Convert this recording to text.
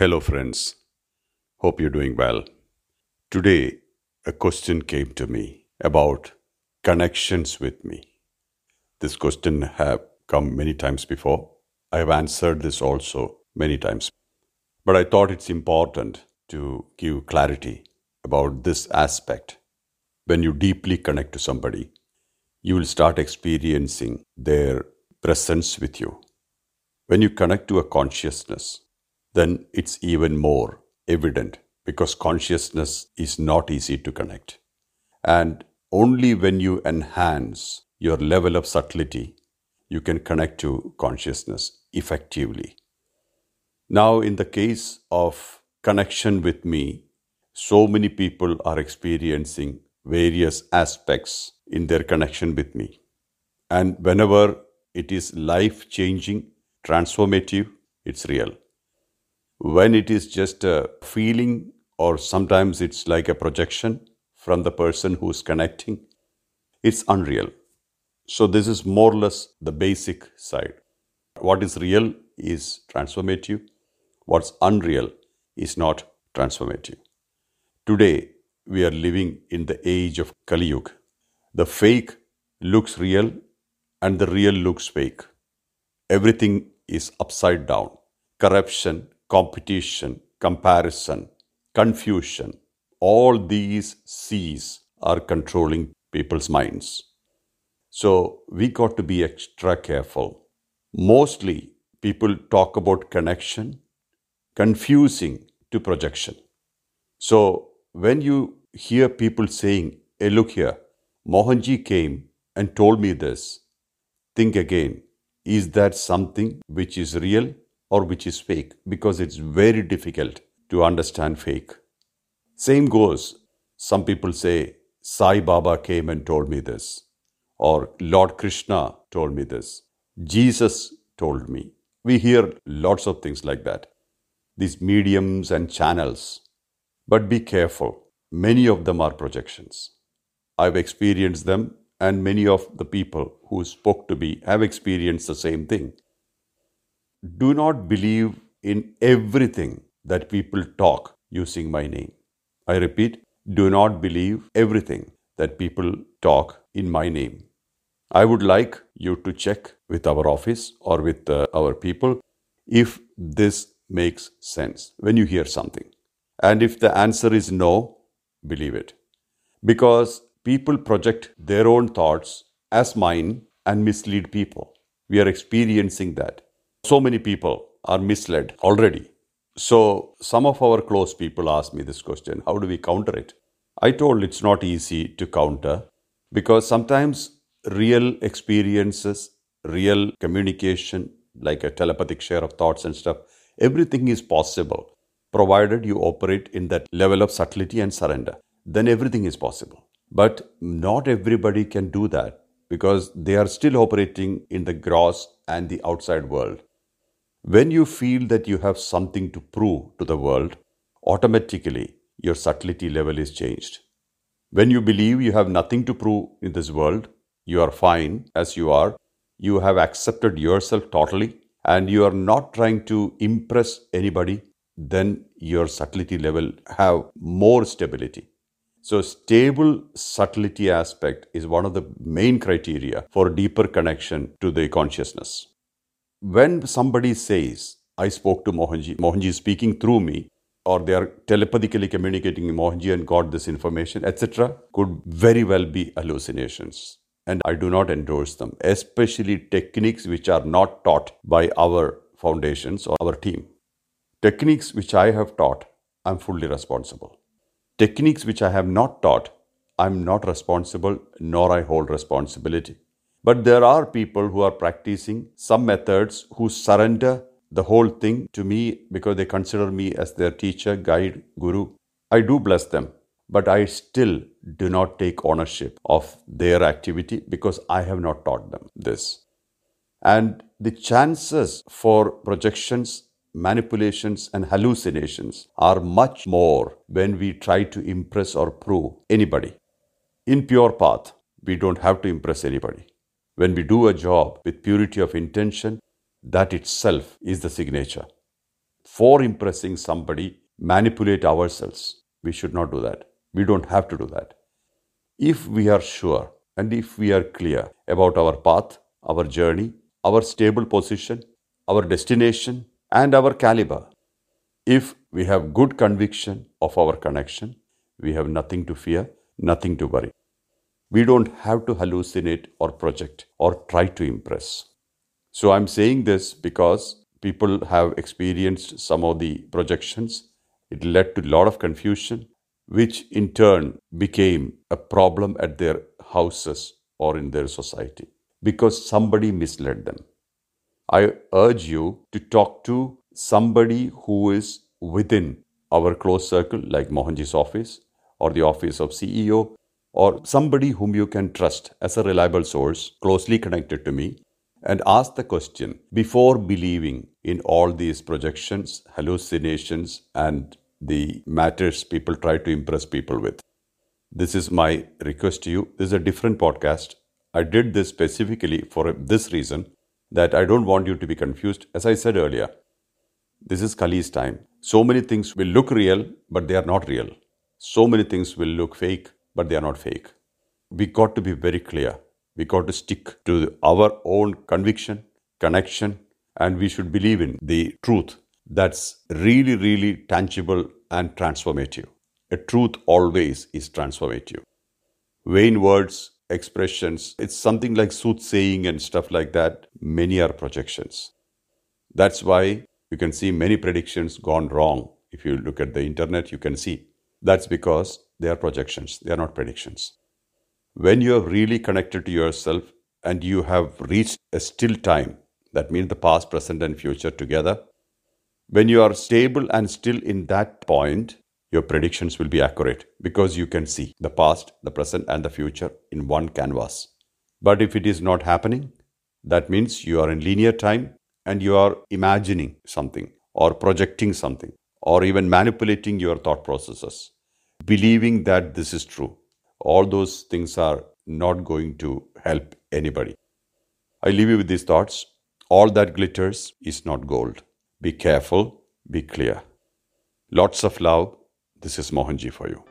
Hello, friends. Hope you're doing well. Today, a question came to me about connections with me. This question have come many times before. I have answered this also many times. But I thought it's important to give clarity about this aspect. When you deeply connect to somebody, you will start experiencing their presence with you. When you connect to a consciousness, then it's even more evident because consciousness is not easy to connect. And only when you enhance your level of subtlety, you can connect to consciousness effectively. Now, in the case of connection with me, so many people are experiencing various aspects in their connection with me. And whenever it is life changing, transformative, it's real. When it is just a feeling, or sometimes it's like a projection from the person who's connecting, it's unreal. So, this is more or less the basic side. What is real is transformative, what's unreal is not transformative. Today, we are living in the age of Kali Yuga. The fake looks real and the real looks fake. Everything is upside down. Corruption, competition, comparison, confusion, all these C's are controlling people's minds. So we got to be extra careful. Mostly people talk about connection, confusing to projection. So when you hear people saying, hey, look here, Mohanji came and told me this, think again, is that something which is real or which is fake? Because it's very difficult to understand fake. Same goes, some people say, Sai Baba came and told me this, or Lord Krishna told me this, Jesus told me. We hear lots of things like that. These mediums and channels but be careful. Many of them are projections. I've experienced them, and many of the people who spoke to me have experienced the same thing. Do not believe in everything that people talk using my name. I repeat, do not believe everything that people talk in my name. I would like you to check with our office or with uh, our people if this makes sense when you hear something. And if the answer is no, believe it. Because people project their own thoughts as mine and mislead people. We are experiencing that. So many people are misled already. So, some of our close people ask me this question how do we counter it? I told it's not easy to counter because sometimes real experiences, real communication, like a telepathic share of thoughts and stuff, everything is possible provided you operate in that level of subtlety and surrender. Then everything is possible. But not everybody can do that because they are still operating in the gross and the outside world. When you feel that you have something to prove to the world, automatically your subtlety level is changed. When you believe you have nothing to prove in this world, you are fine as you are, you have accepted yourself totally, and you are not trying to impress anybody then your subtlety level have more stability. So stable subtlety aspect is one of the main criteria for deeper connection to the consciousness. When somebody says, I spoke to Mohanji, Mohanji is speaking through me, or they are telepathically communicating with Mohanji and got this information, etc., could very well be hallucinations. And I do not endorse them, especially techniques which are not taught by our foundations or our team. Techniques which I have taught, I'm fully responsible. Techniques which I have not taught, I'm not responsible nor I hold responsibility. But there are people who are practicing some methods who surrender the whole thing to me because they consider me as their teacher, guide, guru. I do bless them, but I still do not take ownership of their activity because I have not taught them this. And the chances for projections manipulations and hallucinations are much more when we try to impress or prove anybody. In pure path, we don't have to impress anybody. When we do a job with purity of intention, that itself is the signature. for impressing somebody, manipulate ourselves. We should not do that. We don't have to do that. If we are sure and if we are clear about our path, our journey, our stable position, our destination, and our caliber, if we have good conviction of our connection, we have nothing to fear, nothing to worry. We don't have to hallucinate or project or try to impress. So I'm saying this because people have experienced some of the projections. It led to a lot of confusion, which in turn became a problem at their houses or in their society because somebody misled them. I urge you to talk to somebody who is within our close circle, like Mohanji's office or the office of CEO, or somebody whom you can trust as a reliable source closely connected to me, and ask the question before believing in all these projections, hallucinations, and the matters people try to impress people with. This is my request to you. This is a different podcast. I did this specifically for this reason that I don't want you to be confused. As I said earlier, this is Kali's time. So many things will look real, but they are not real. So many things will look fake, but they are not fake. We got to be very clear. We got to stick to our own conviction, connection, and we should believe in the truth that's really, really tangible and transformative. A truth always is transformative. Vain words, expressions, it's something like soothsaying and stuff like that. Many are projections. That's why you can see many predictions gone wrong. If you look at the internet, you can see. That's because they are projections, they are not predictions. When you have really connected to yourself and you have reached a still time, that means the past, present, and future together, when you are stable and still in that point, your predictions will be accurate because you can see the past, the present, and the future in one canvas. But if it is not happening, that means you are in linear time and you are imagining something or projecting something or even manipulating your thought processes, believing that this is true. All those things are not going to help anybody. I leave you with these thoughts. All that glitters is not gold. Be careful, be clear. Lots of love. This is Mohanji for you.